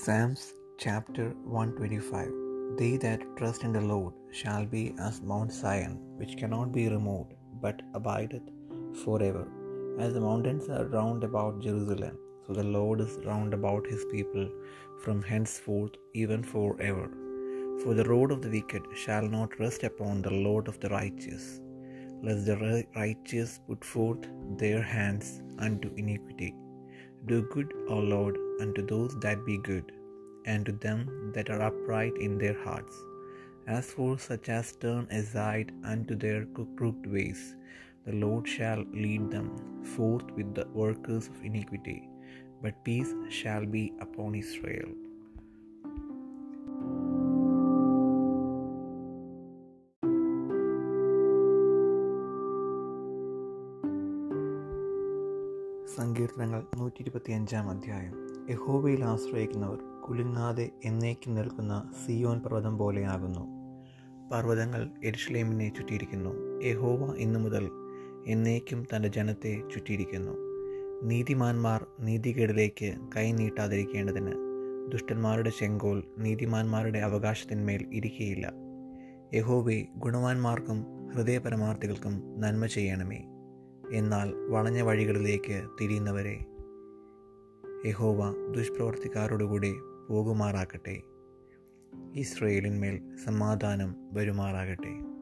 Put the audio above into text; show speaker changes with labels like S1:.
S1: Psalms chapter 125 They that trust in the Lord shall be as Mount Zion, which cannot be removed, but abideth forever. As the mountains are round about Jerusalem, so the Lord is round about his people from henceforth even forever. For the road of the wicked shall not rest upon the Lord of the righteous, lest the righteous put forth their hands unto iniquity. Do good, O Lord, unto those that be good, and to them that are upright in their hearts. As for such as turn aside unto their crooked ways, the Lord shall lead them forth with the workers of iniquity, but peace shall be upon Israel. സങ്കീർത്തനങ്ങൾ നൂറ്റി ഇരുപത്തിയഞ്ചാം അധ്യായം. യഹോവയിൽ ആശ്രയിക്കുന്നവർ കുലുങ്ങാതെ എന്നേക്കും നിൽക്കുന്ന സിയോൻ പർവതം പോലെയാകുന്നു. പർവതങ്ങൾ എരുഷലേമിനെ ചുറ്റിയിരിക്കുന്നു. യഹോവ ഇന്നു മുതൽ എന്നേക്കും തന്റെ ജനത്തെ ചുറ്റിയിരിക്കുന്നു. നീതിമാന്മാർ നീതികേടിലേക്ക് കൈ നീട്ടാതിരിക്കേണ്ടതിന് ദുഷ്ടന്മാരുടെ ചെങ്കോൽ നീതിമാന്മാരുടെ അവകാശത്തിന്മേൽ ഇരിക്കുകയില്ല യഹോവെ ഗുണവാന്മാർക്കും ഹൃദയപരമാർത്ഥികൾക്കും നന്മ ചെയ്യണമേ. എന്നാൽ വളഞ്ഞ വഴികളിലേക്ക് തിരിയുന്നവരെ യഹോവ ദുഷ്പ്രവർത്തിക്കാരോടുകൂടി പോകുമാറാക്കട്ടെ. ഇസ്രയേലിന്മേൽ സമാധാനം വരുമാറാകട്ടെ.